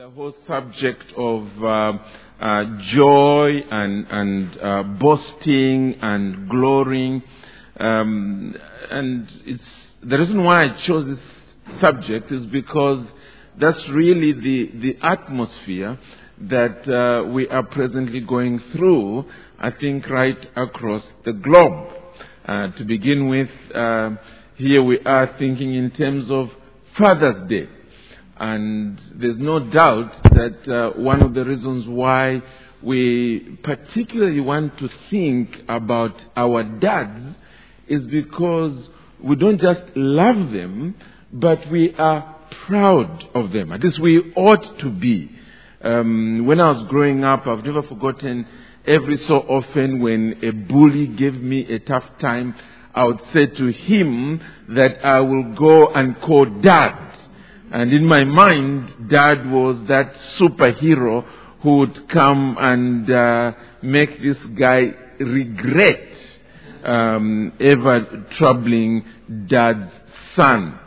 the whole subject of uh, uh, joy and, and uh, boasting and glorying. Um, and it's, the reason why I chose this subject is because that's really the, the atmosphere that uh, we are presently going through, I think, right across the globe. Uh, to begin with, uh, here we are thinking in terms of Father's Day. And there's no doubt that uh, one of the reasons why we particularly want to think about our dads is because we don't just love them, but we are proud of them. At least we ought to be. Um, when I was growing up, I've never forgotten every so often when a bully gave me a tough time, I would say to him that I will go and call dad. And in my mind, dad was that superhero who would come and uh, make this guy regret um, ever troubling dad's son.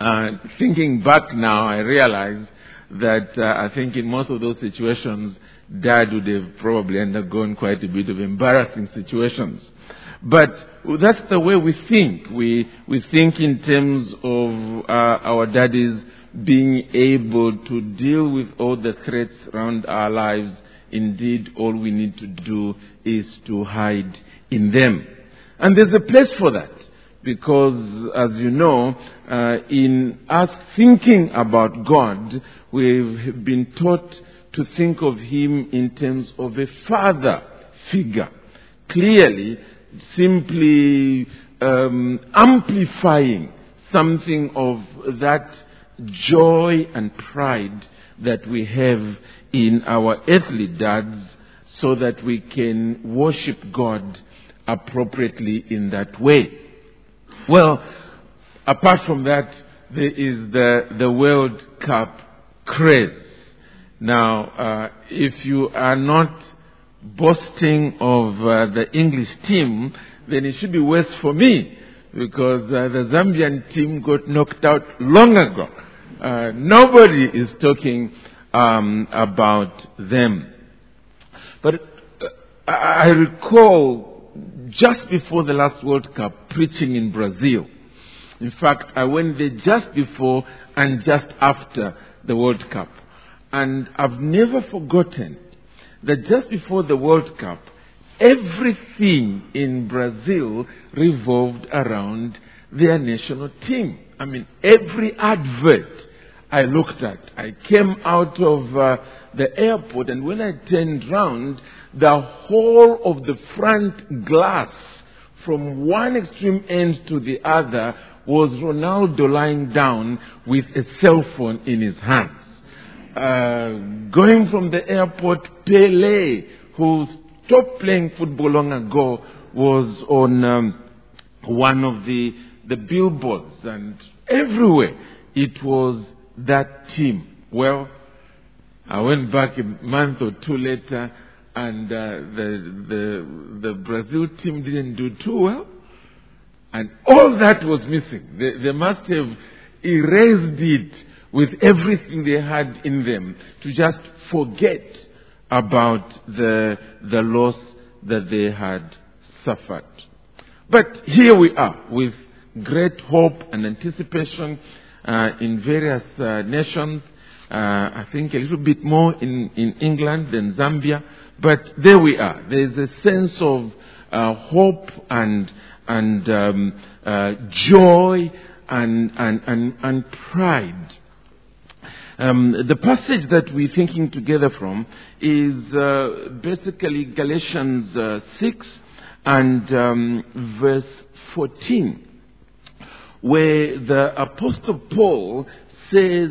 Uh, thinking back now, I realize that uh, I think in most of those situations, dad would have probably undergone quite a bit of embarrassing situations. But that's the way we think. We, we think in terms of uh, our daddies being able to deal with all the threats around our lives. Indeed, all we need to do is to hide in them. And there's a place for that. Because, as you know, uh, in us thinking about God, we've been taught to think of Him in terms of a father figure. Clearly, simply um, amplifying something of that joy and pride that we have in our earthly dads so that we can worship God appropriately in that way. Well, apart from that, there is the, the World Cup craze. Now, uh, if you are not boasting of uh, the English team, then it should be worse for me because uh, the Zambian team got knocked out long ago. Uh, nobody is talking um, about them. But uh, I recall just before the last World Cup preaching in Brazil. In fact, I went there just before and just after the World Cup. And I've never forgotten that just before the World Cup, everything in Brazil revolved around their national team. I mean, every advert I looked at, I came out of uh, the airport, and when I turned round, the whole of the front glass from one extreme end to the other was Ronaldo lying down with a cell phone in his hands. Uh, going from the airport, Pele, who stopped playing football long ago, was on um, one of the, the billboards, and everywhere it was that team. Well, I went back a month or two later, and uh, the, the, the Brazil team didn't do too well. And all that was missing. They, they must have erased it with everything they had in them to just forget about the, the loss that they had suffered. But here we are with great hope and anticipation uh, in various uh, nations. Uh, I think a little bit more in, in England than Zambia. But there we are. There's a sense of uh, hope and, and um, uh, joy and, and, and, and pride. Um, the passage that we're thinking together from is uh, basically Galatians uh, 6 and um, verse 14, where the Apostle Paul says,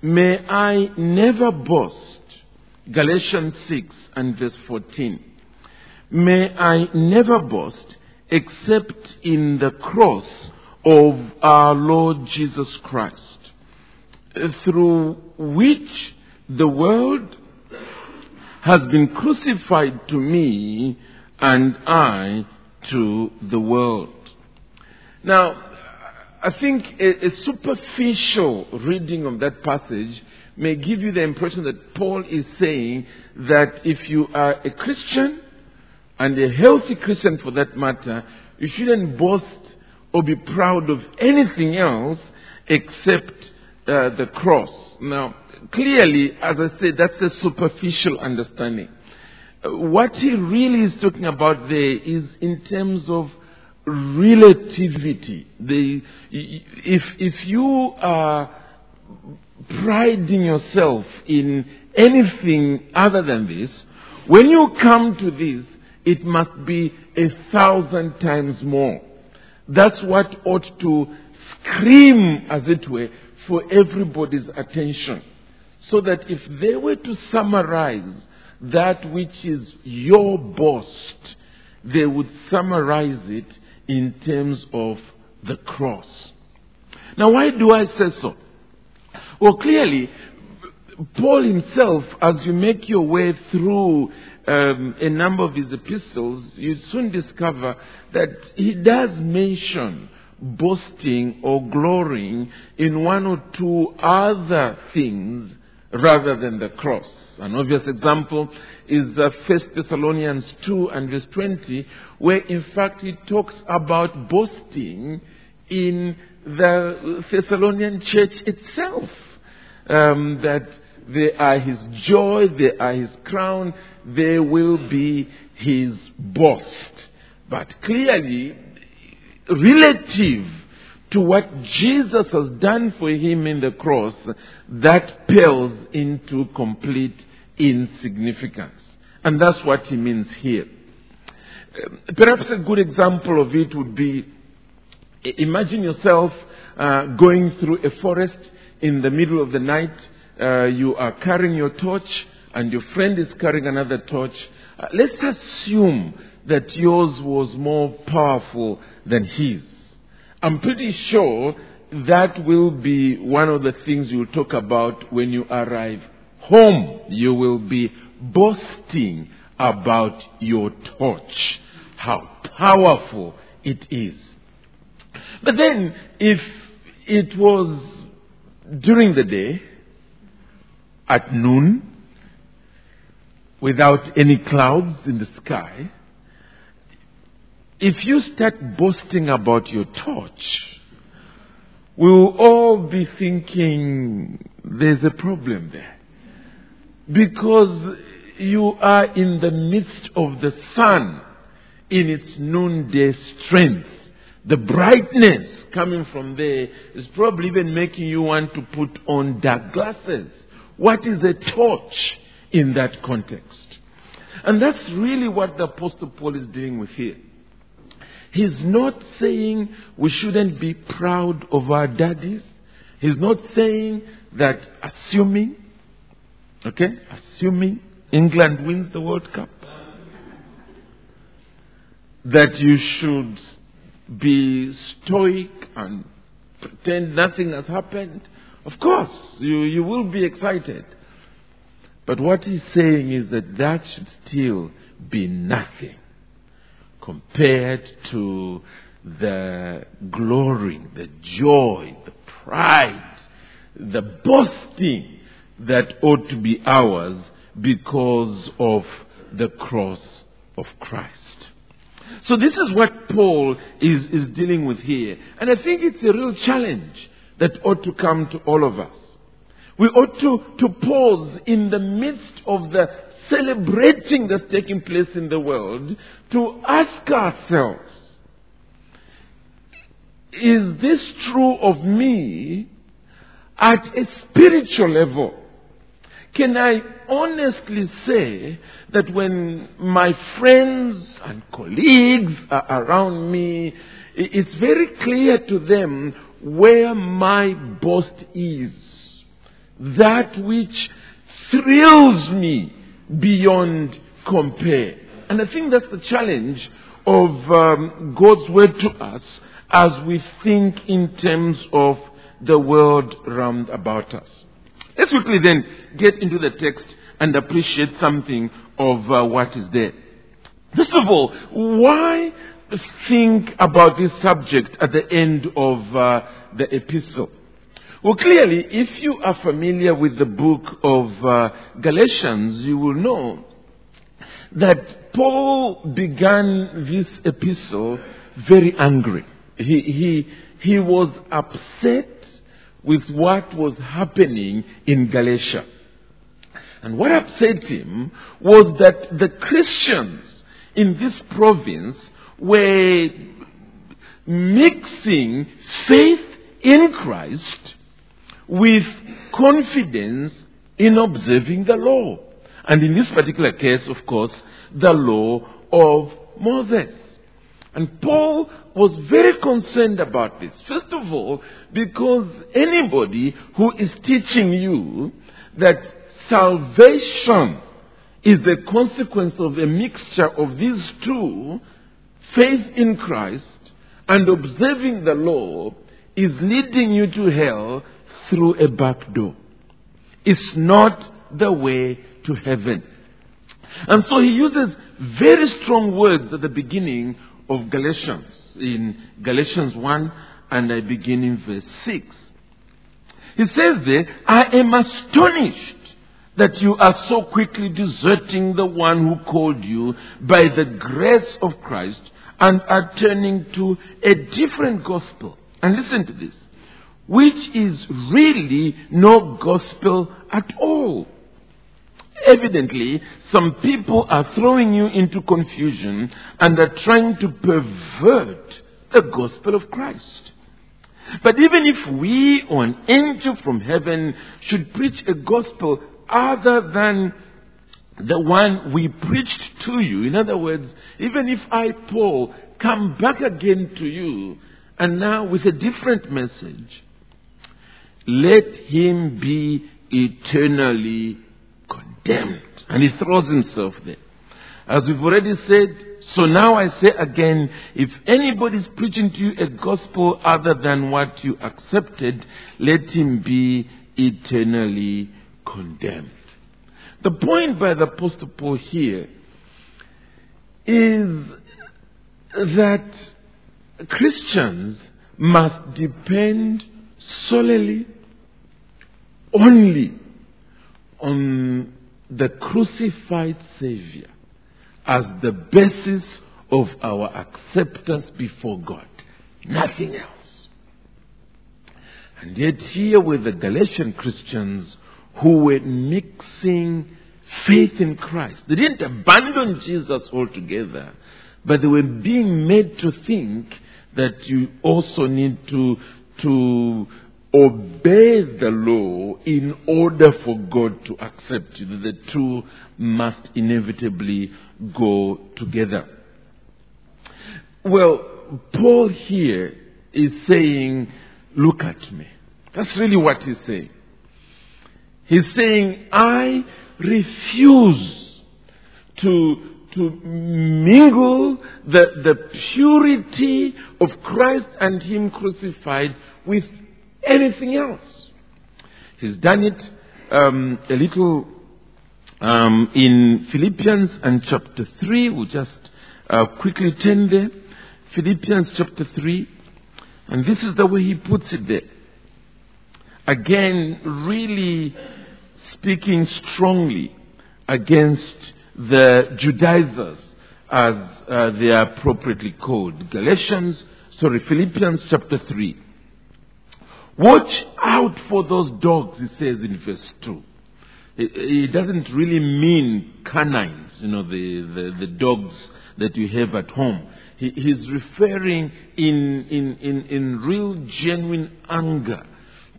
May I never boast, Galatians 6 and verse 14, may I never boast except in the cross of our Lord Jesus Christ through which the world has been crucified to me and I to the world. Now, I think a, a, superficial reading of that passage may give you the impression that Paul is saying that if you are a Christian, and a healthy Christian for that matter, you shouldn't boast or be proud of anything else except uh, the cross. Now, clearly, as I said, that's a superficial understanding. Uh, what he really is talking about there is in terms of relativity. The, if, if you are priding yourself in anything other than this, when you come to this, it must be a thousand times more. That's what ought to scream, as it were, for everybody's attention. So that if they were to summarize that which is your boast, they would summarize it in terms of the cross. Now, why do I say so? Well, clearly, Paul himself, as you make your way through um, a number of his epistles, you soon discover that he does mention boasting or glorying in one or two other things rather than the cross. An obvious example is uh, 1 Thessalonians 2 and verse 20, where in fact he talks about boasting in the Thessalonian church itself. Um, that they are his joy, they are his crown, they will be his boast. But clearly, relative to what Jesus has done for him in the cross, that pales into complete insignificance. And that's what he means here. Um, perhaps a good example of it would be imagine yourself uh, going through a forest in the middle of the night uh, you are carrying your torch and your friend is carrying another torch, uh, let's assume that yours was more powerful than his. I'm pretty sure that will be one of the things you'll talk about when you arrive home. You will be boasting about your torch, how powerful it is. But then, if it was during the day, at noon without any clouds in the sky, if you start boasting about your torch, we will all be thinking there's a problem there. Because you are in the midst of the sun in its noonday strength. The brightness coming from there is probably even making you want to put on dark glasses. What is a torch in that context? And that's really what the Apostle Paul is dealing with here. He's not saying we shouldn't be proud of our daddies. He's not saying that assuming, okay, assuming England wins the World Cup, that you should be stoic and pretend nothing has happened. Of course, you, you will be excited. But what he's saying is that that should still be nothing compared to the glory, the joy, the pride, the boasting that ought to be ours because of the cross of Christ. So this is what Paul is, is dealing with here. And I think it's a real challenge that ought to come to all of us. We ought to, to pause in the midst of the celebrating that's taking place in the world to ask ourselves, is this true of me at a spiritual level? Can I honestly say that when my friends and colleagues are around me, it's very clear to them where my boast is. That which thrills me beyond compare. And I think that's the challenge of um, God's word to us as we think in terms of the world round about us. Let's quickly then get into the text and appreciate something of uh, what is there. First of all, why think about this subject at the end of uh, the epistle? Well, clearly, if you are familiar with the book of uh, Galatians, you will know that Paul began this epistle very angry. He, he, he was upset with what was happening in Galatia. And what upset him was that the Christians in this province were mixing faith in Christ with confidence in observing the law. And in this particular case, of course, the law of Moses. And Paul was very concerned about this. First of all, because anybody who is teaching you that salvation is a consequence of a mixture of these two, faith in Christ and observing the law, is leading you to hell through a back door. It's not the way to heaven. And so he uses very strong words at the beginning of Galatians, in Galatians 1, and I begin in verse 6. He says there, I am astonished that you are so quickly deserting the one who called you by the grace of Christ and are turning to a different gospel. And listen to this, which is really no gospel at all. Evidently, some people are throwing you into confusion and are trying to pervert the gospel of Christ. But even if we or an angel from heaven should preach a gospel other than the one we preached to you, in other words, even if I, Paul, come back again to you and now with a different message, let him be eternally condemned. And he throws himself there. As we've already said, so now I say again, if anybody is preaching to you a gospel other than what you accepted, let him be eternally condemned. The point by the Apostle Paul here is that Christians must depend solely, only on the crucified Savior as the basis of our acceptance before God. Nothing else. And yet, here with the Galatian Christians who were mixing faith in Christ, they didn't abandon Jesus altogether, but they were being made to think that you also need to, to obey the law in order for God to accept you. The two must inevitably go together. Well, Paul here is saying, Look at me. That's really what he's saying. He's saying, I refuse to, to mingle the, the purity of Christ and Him crucified with anything else. He's done it um, a little um, in Philippians and chapter 3. We'll just uh, quickly turn there. Philippians chapter 3. And this is the way he puts it there. Again, really speaking strongly against the Judaizers as uh, they are appropriately called. Galatians, sorry, Philippians chapter 3. Watch out for those dogs, he says in verse 2. It, it doesn't really mean canines, you know, the, the, the dogs that you have at home. He, he's referring in, in, in, in real genuine anger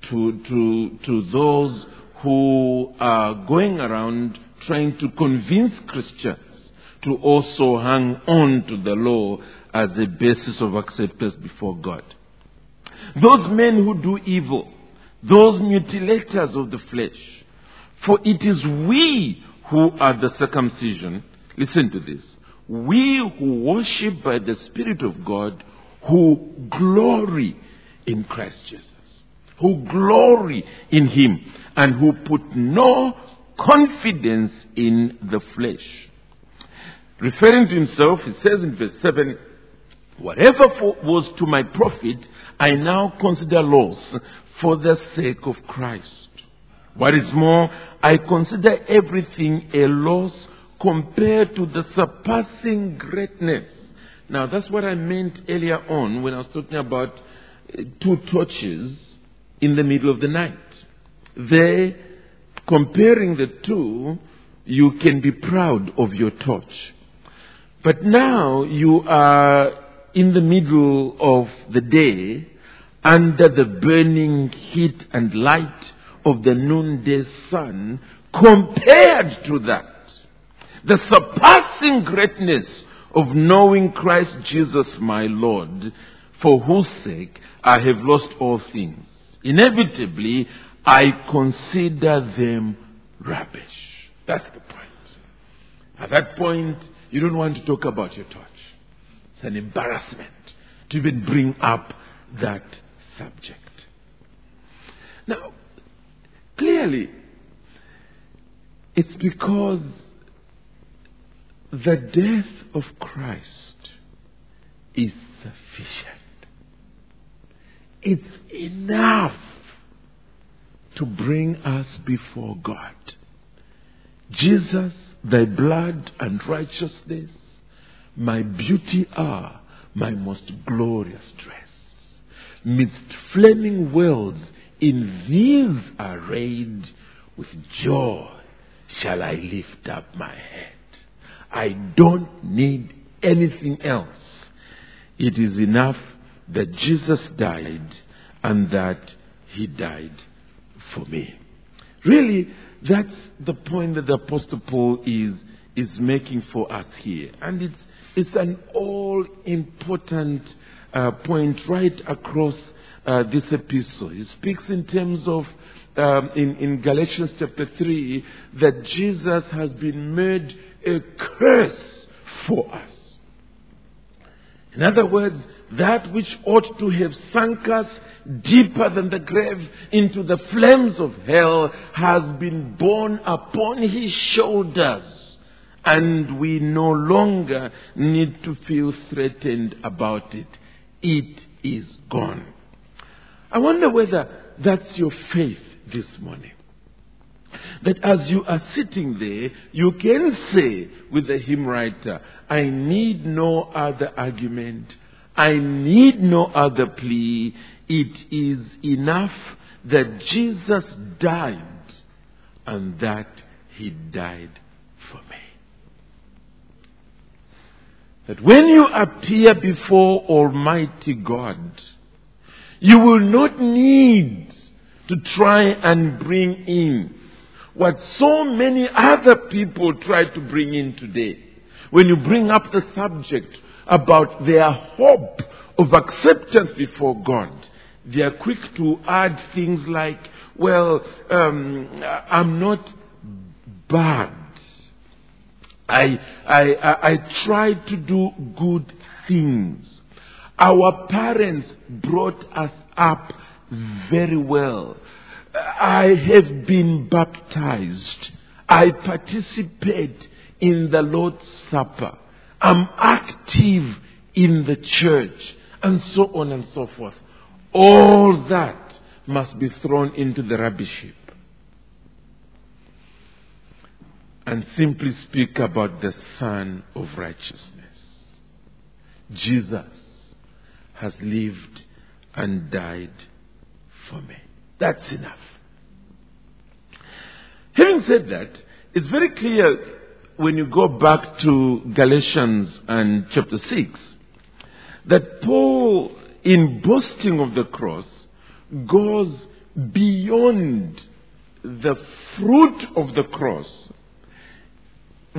to, to, to those who are going around trying to convince Christians to also hang on to the law as a basis of acceptance before God. Those men who do evil, those mutilators of the flesh, for it is we who are the circumcision. Listen to this. We who worship by the Spirit of God, who glory in Christ Jesus, who glory in Him, and who put no confidence in the flesh. Referring to himself, he says in verse 7 Whatever for, was to my profit, I now consider loss for the sake of Christ. What is more, I consider everything a loss compared to the surpassing greatness. Now, that's what I meant earlier on when I was talking about uh, two torches in the middle of the night. There, comparing the two, you can be proud of your torch. But now you are in the middle of the day, under the burning heat and light of the noonday sun, compared to that, the surpassing greatness of knowing Christ Jesus my Lord, for whose sake I have lost all things. Inevitably, I consider them rubbish. That's the point. At that point, you don't want to talk about your torch. It's an embarrassment to even bring up that subject. Now, clearly, it's because the death of Christ is sufficient. It's enough to bring us before God. Jesus, thy blood and righteousness, my beauty are my most glorious dress. Midst flaming worlds, in these arrayed, with joy shall I lift up my head. I don't need anything else. It is enough that Jesus died and that he died for me. Really, that's the point that the Apostle Paul is, is making for us here. And it's, it's an all important uh, point right across uh, this epistle. He speaks in terms of, um, in, in Galatians chapter 3, that Jesus has been made a curse for us. In other words, that which ought to have sunk us deeper than the grave into the flames of hell has been borne upon his shoulders. And we no longer need to feel threatened about it. It is gone. I wonder whether that's your faith this morning. That as you are sitting there, you can say with the hymn writer, I need no other argument. I need no other plea. It is enough that Jesus died and that he died for me. That when you appear before Almighty God, you will not need to try and bring in what so many other people try to bring in today. When you bring up the subject about their hope of acceptance before God, they are quick to add things like, well, um, I'm not bad. I, I, I, try to do good things. Our parents brought us up very well. I have been baptized. I participate in the Lord's Supper. I'm active in the church. And so on and so forth. All that must be thrown into the rubbish heap. And simply speak about the Son of Righteousness. Jesus has lived and died for me. That's enough. Having said that, it's very clear when you go back to Galatians and chapter 6 that Paul, in boasting of the cross, goes beyond the fruit of the cross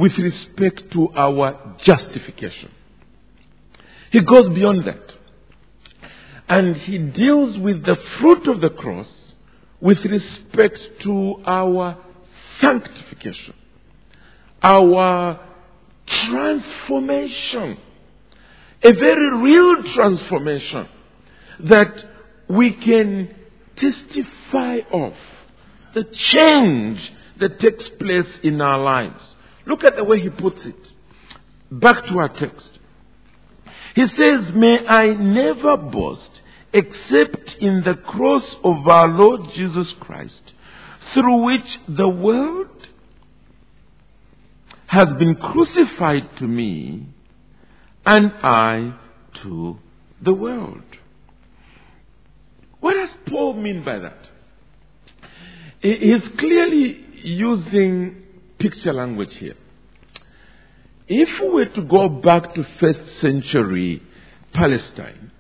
with respect to our justification. He goes beyond that. And he deals with the fruit of the cross with respect to our sanctification, our transformation, a very real transformation that we can testify of, the change that takes place in our lives. Look at the way he puts it. Back to our text. He says, May I never boast except in the cross of our Lord Jesus Christ, through which the world has been crucified to me and I to the world. What does Paul mean by that? He's clearly using picture language here. If we were to go back to first century Palestine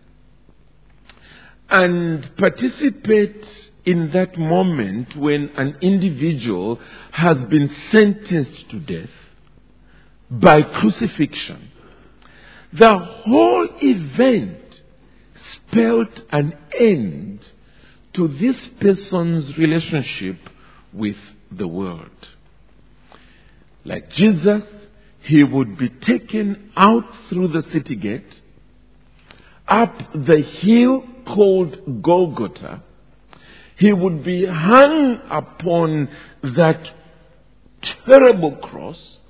and participate in that moment when an individual has been sentenced to death by crucifixion, the whole event spelled an end to this person's relationship with the world. Like Jesus, he would be taken out through the city gate, up the hill called Golgotha. He would be hung upon that terrible cross,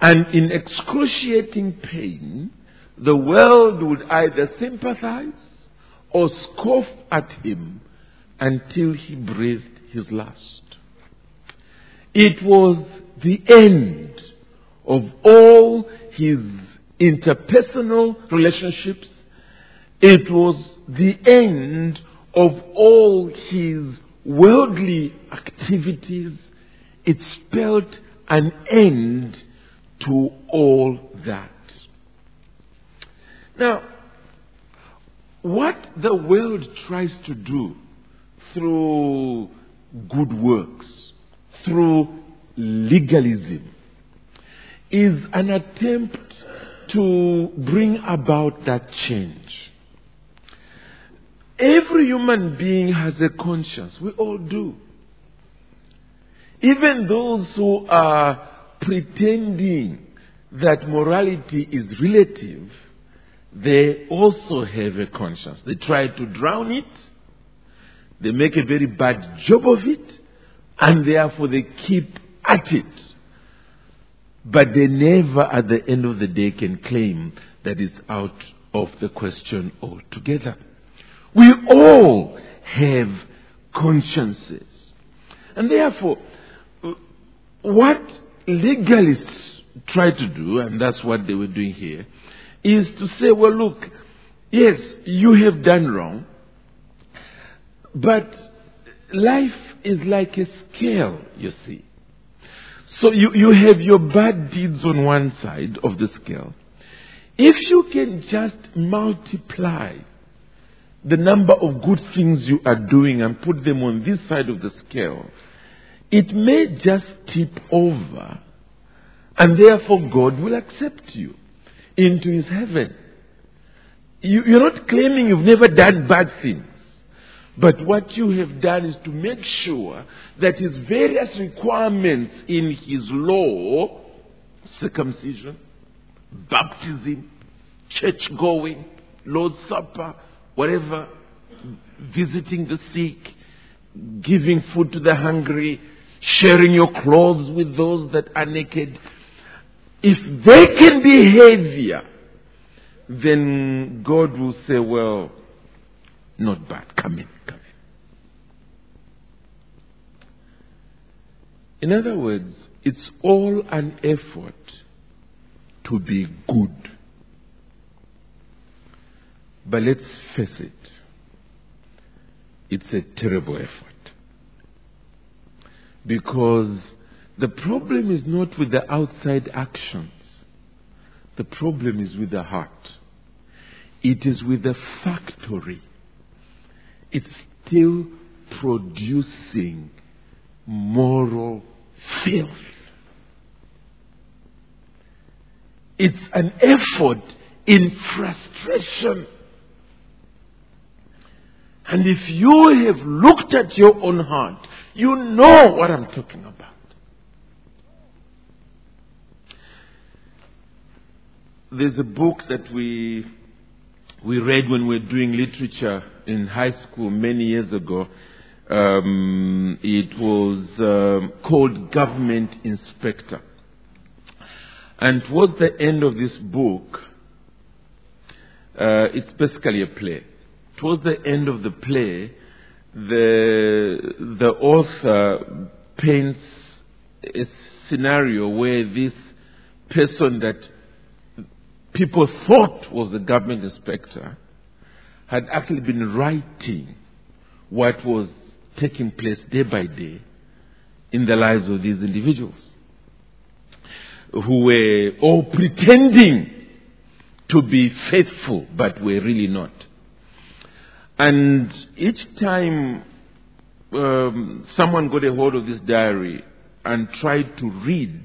and in excruciating pain, the world would either sympathize or scoff at him until he breathed his last. It was the end of all his interpersonal relationships. It was the end of all his worldly activities. It spelled an end to all that. Now, what the world tries to do through good works, through legalism, is an attempt to bring about that change. Every human being has a conscience. We all do. Even those who are pretending that morality is relative they also have a conscience. They try to drown it, they make a very bad job of it, and therefore they keep at it. But they never, at the end of the day, can claim that it's out of the question altogether. We all have consciences. And therefore, what legalists try to do, and that's what they were doing here, is to say, well, look, yes, you have done wrong, but life is like a scale, you see. So you, you have your bad deeds on one side of the scale. If you can just multiply the number of good things you are doing and put them on this side of the scale, it may just tip over, and therefore God will accept you into his heaven. You, you're not claiming you've never done bad things. But what you have done is to make sure that his various requirements in his law, circumcision, baptism, church going, Lord's Supper, whatever, visiting the sick, giving food to the hungry, sharing your clothes with those that are naked, if they can be heavier, then God will say, Well, not bad. Come in, come in. In other words, it's all an effort to be good. But let's face it, it's a terrible effort. Because the problem is not with the outside actions. The problem is with the heart. It is with the factory. It's still producing moral filth. It's an effort in frustration. And if you have looked at your own heart, you know what I'm talking about. there's a book that we we read when we were doing literature in high school many years ago. Um, it was um, called Government Inspector. And towards the end of this book, Uh, it's basically a play. Towards the end of the play, the, the author paints a scenario where this person that people thought was the government inspector had actually been writing what was taking place day by day in the lives of these individuals who were all pretending to be faithful but were really not. And each time um, someone got a hold of this diary and tried to read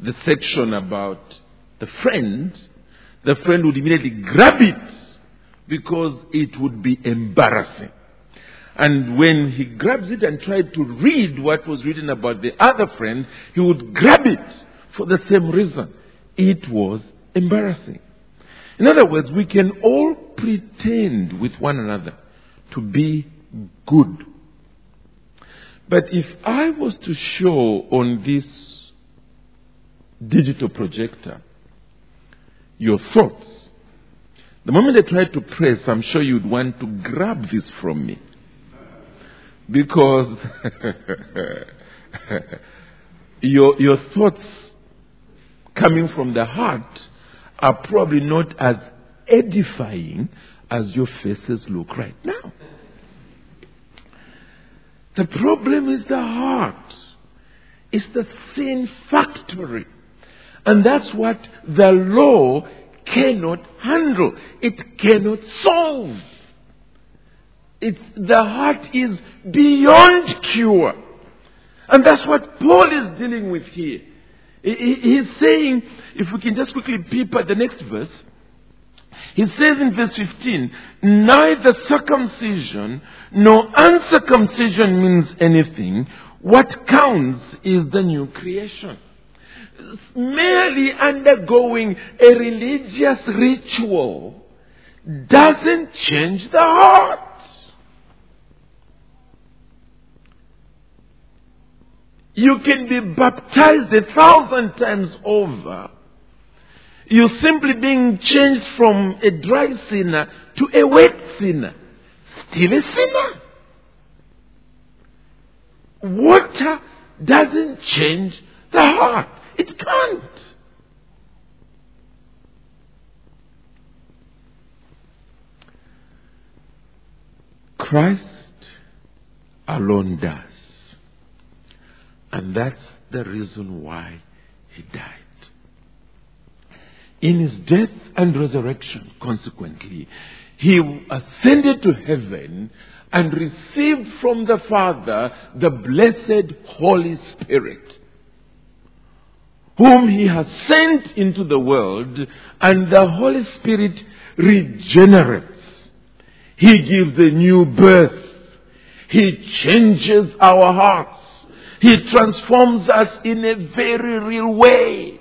the section about the friend, the friend would immediately grab it because it would be embarrassing. And when he grabs it and tried to read what was written about the other friend, he would grab it for the same reason. It was embarrassing. In other words, we can all pretend with one another to be good. But if I was to show on this digital projector your thoughts, the moment I try to press, I'm sure you'd want to grab this from me. Because your, your thoughts coming from the heart are probably not as edifying as your faces look right now. The problem is the heart. It's the sin factory. And that's what the law cannot handle. It cannot solve. It's, the heart is beyond cure. And that's what Paul is dealing with here. He's saying, if we can just quickly peep at the next verse, he says in verse 15, neither circumcision nor uncircumcision means anything. What counts is the new creation. Merely undergoing a religious ritual doesn't change the heart. You can be baptized a thousand times over. You're simply being changed from a dry sinner to a wet sinner. Still a sinner. Water doesn't change the heart. It can't. Christ alone does. And that's the reason why he died. In his death and resurrection, consequently, he ascended to heaven and received from the Father the blessed Holy Spirit, whom he has sent into the world, and the Holy Spirit regenerates. He gives a new birth. He changes our hearts. He transforms us in a very real way.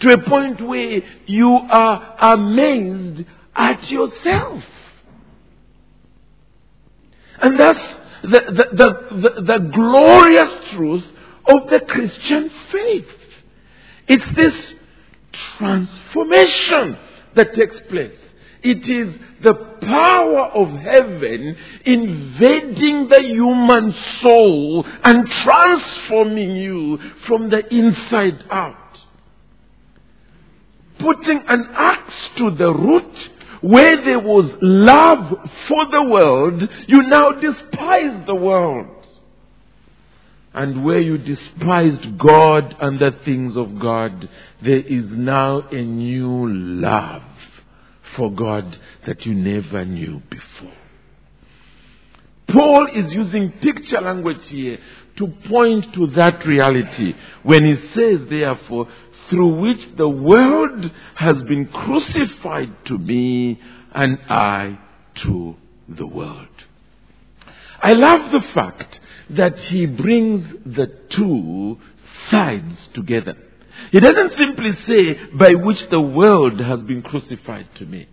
To a point where you are amazed at yourself. And that's the, the, the, the, the glorious truth of the Christian faith. It's this transformation that takes place. It is the power of heaven invading the human soul and transforming you from the inside out. Putting an axe to the root where there was love for the world, you now despise the world. And where you despised God and the things of God, there is now a new love for God that you never knew before. Paul is using picture language here to point to that reality when he says, therefore, through which the world has been crucified to me and I to the world. I love the fact that he brings the two sides together. He doesn't simply say, by which the world has been crucified to me.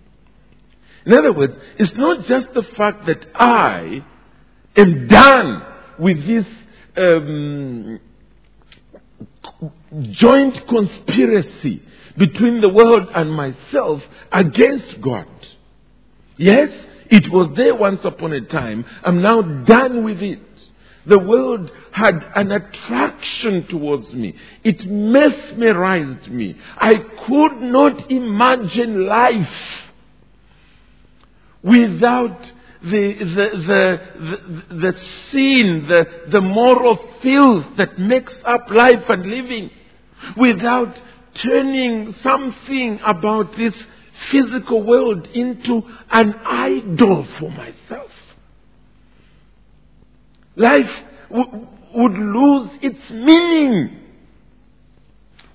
In other words, it's not just the fact that I am done with this um, joint conspiracy between the world and myself against God. Yes, it was there once upon a time. I'm now done with it. The world had an attraction towards me. It mesmerized me. I could not imagine life without the, the, the, the, sin, the, the moral filth that makes up life and living, without turning something about this physical world into an idol for myself. Life w- would lose its meaning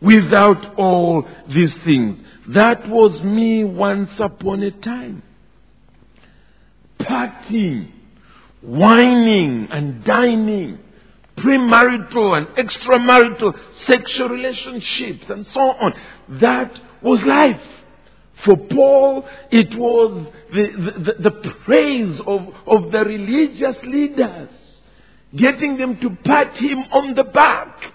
without all these things. That was me once upon a time. Partying, wining and dining, premarital and extramarital sexual relationships and so on. That was life. For Paul, it was the, the, the, praise of, of the religious leaders, getting them to pat him on the back,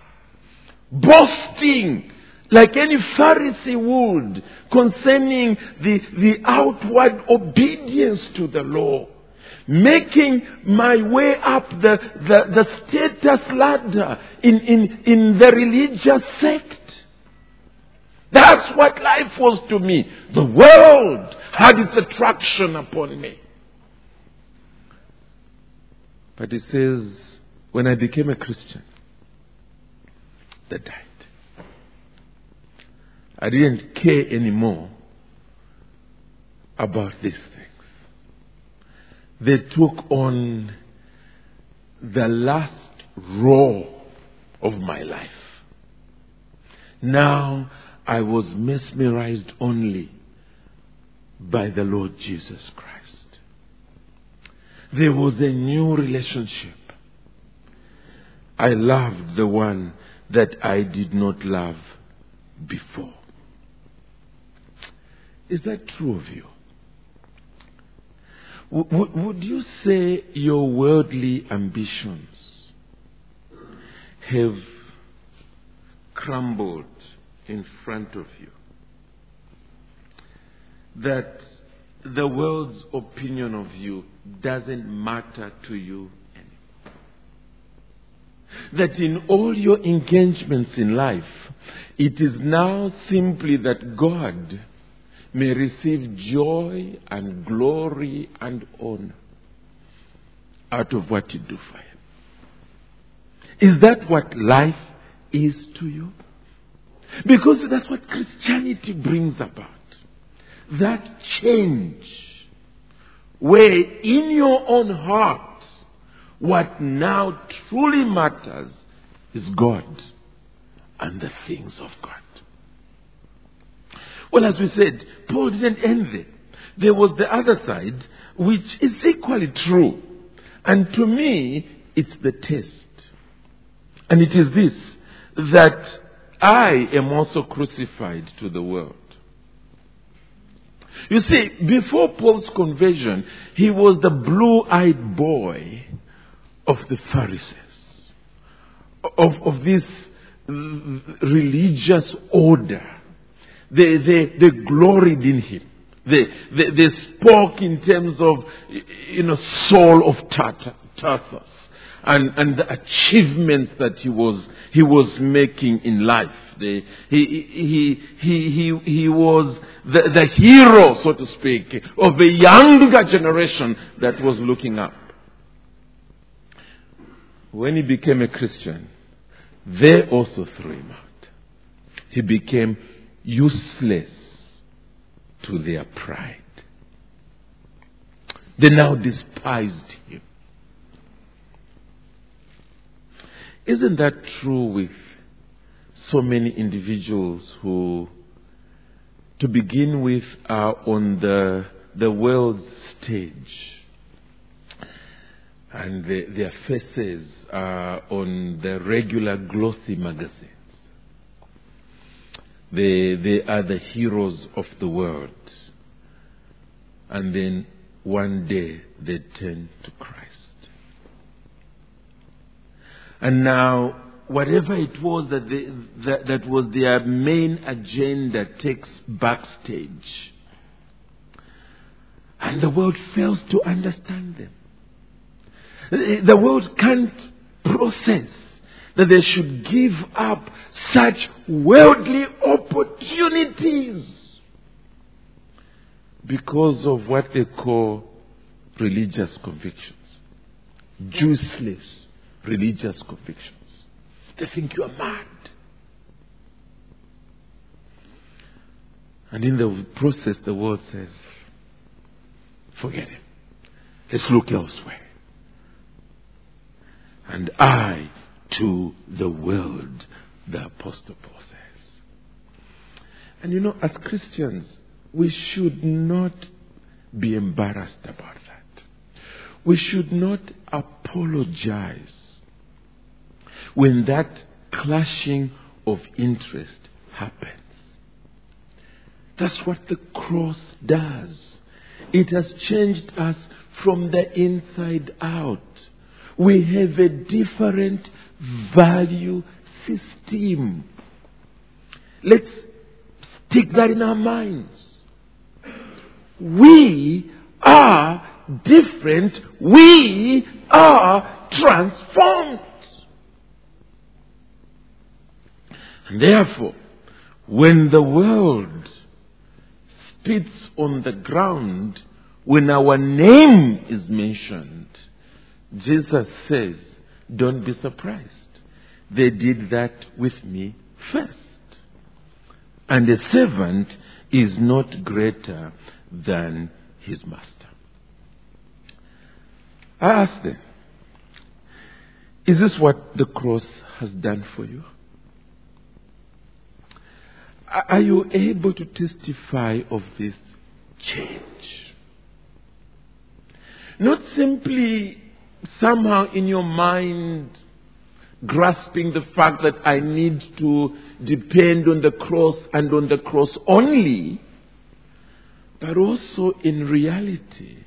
boasting like any Pharisee would concerning the, the outward obedience to the law. Making my way up the, the, the status ladder in, in, in the religious sect. That's what life was to me. The world had its attraction upon me. But he says, when I became a Christian, that died. I didn't care anymore about these things. They took on the last row of my life. Now I was mesmerized only by the Lord Jesus Christ. There was a new relationship. I loved the one that I did not love before. Is that true of you? Would you say your worldly ambitions have crumbled in front of you? That the world's opinion of you doesn't matter to you anymore? That in all your engagements in life, it is now simply that God may receive joy and glory and honor out of what you do for Him. Is that what life is to you? Because that's what Christianity brings about. That change where in your own heart, what now truly matters is God and the things of God. Well, as we said, Paul didn't end there. There was the other side, which is equally true. And to me, it's the test. And it is this, that I am also crucified to the world. You see, before Paul's conversion, he was the blue eyed boy of the Pharisees, of, of this religious order they, they, they gloried in him. They, they, they spoke in terms of, you know, Saul of Tarsus and, and the achievements that he was, he was making in life. he, he, he, he, he was the, the hero, so to speak, of a younger generation that was looking up. When he became a Christian, they also threw him out. He became useless to their pride. They now despised him. Isn't that true with so many individuals who, to begin with, are on the, the world's stage? And the, their faces are on the regular glossy magazines. They, they are the heroes of the world. And then one day they turn to Christ. And now whatever it was that, they, that, that was their main agenda takes backstage. And the world fails to understand them. The world can't process that they should give up such worldly opportunities because of what they call religious convictions. Juiceless religious convictions. They think you are mad. And in the process, the world says, forget him. Let's look elsewhere. And I to the world, the Apostle Paul says. And you know, as Christians, we should not be embarrassed about that. We should not apologize when that clashing of interest happens. That's what the cross does. It has changed us from the inside out. We have a different value system. Let's stick that in our minds. We are different. We are transformed. And therefore, when the world spits on the ground, when our name is mentioned, Jesus says, don't be surprised. They did that with me first. And a servant is not greater than his master. I ask them, is this what the cross has done for you? Are you able to testify of this change? Not simply somehow in your mind grasping the fact that I need to depend on the cross and on the cross only, but also in reality,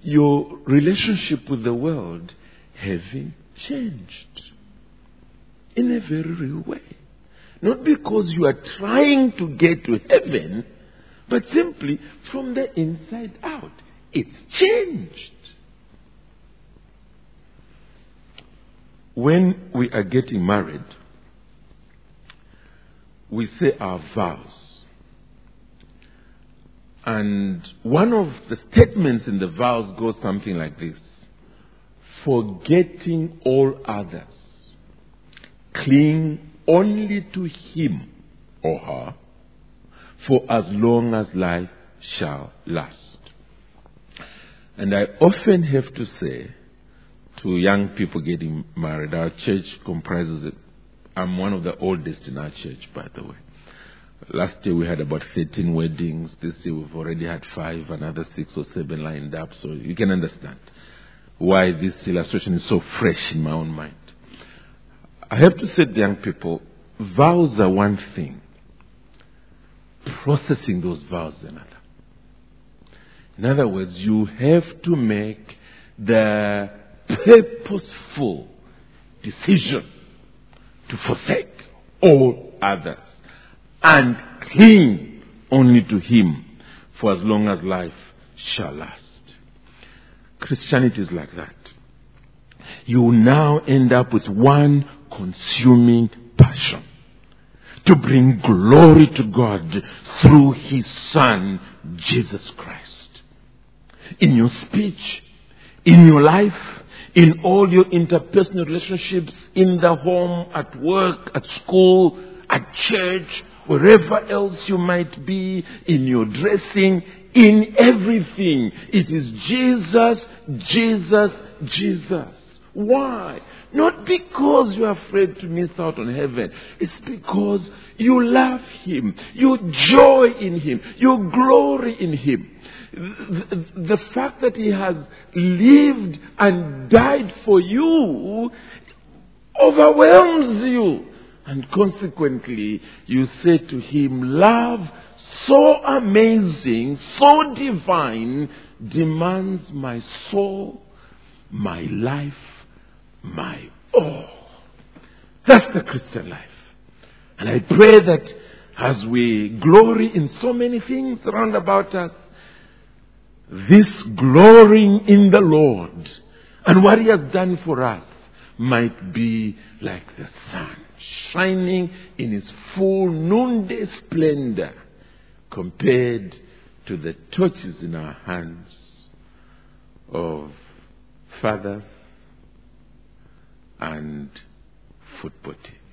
your relationship with the world having changed in a very real way. Not because you are trying to get to heaven, but simply from the inside out. It's changed. when we are getting married, we say our vows. And one of the statements in the vows goes something like this Forgetting all others, cling only to him or her for as long as life shall last. And I often have to say, to young people getting married. Our church comprises it. I'm one of the oldest in our church, by the way. Last year we had about 13 weddings. This year we've already had five, another six or seven lined up. So you can understand why this illustration is so fresh in my own mind. I have to say to young people, vows are one thing. Processing those vows is another. In other words, you have to make the purposeful decision to forsake all others and cling only to Him for as long as life shall last. Christianity is like that. You now end up with one consuming passion to bring glory to God through His Son, Jesus Christ. In your speech, in your life, in all your interpersonal relationships, in the home, at work, at school, at church, wherever else you might be, in your dressing, in everything. It is Jesus, Jesus, Jesus. Why? Not because you're afraid to miss out on heaven. It's because you love Him. You joy in Him. You glory in Him. The, the fact that He has lived and died for you overwhelms you. And consequently, you say to Him, love so amazing, so divine, demands my soul, my life, my all. That's the Christian life. And I pray that as we glory in so many things around about us, this glorying in the Lord and what He has done for us might be like the sun, shining in its full noonday splendor compared to the torches in our hands of fathers and football teams.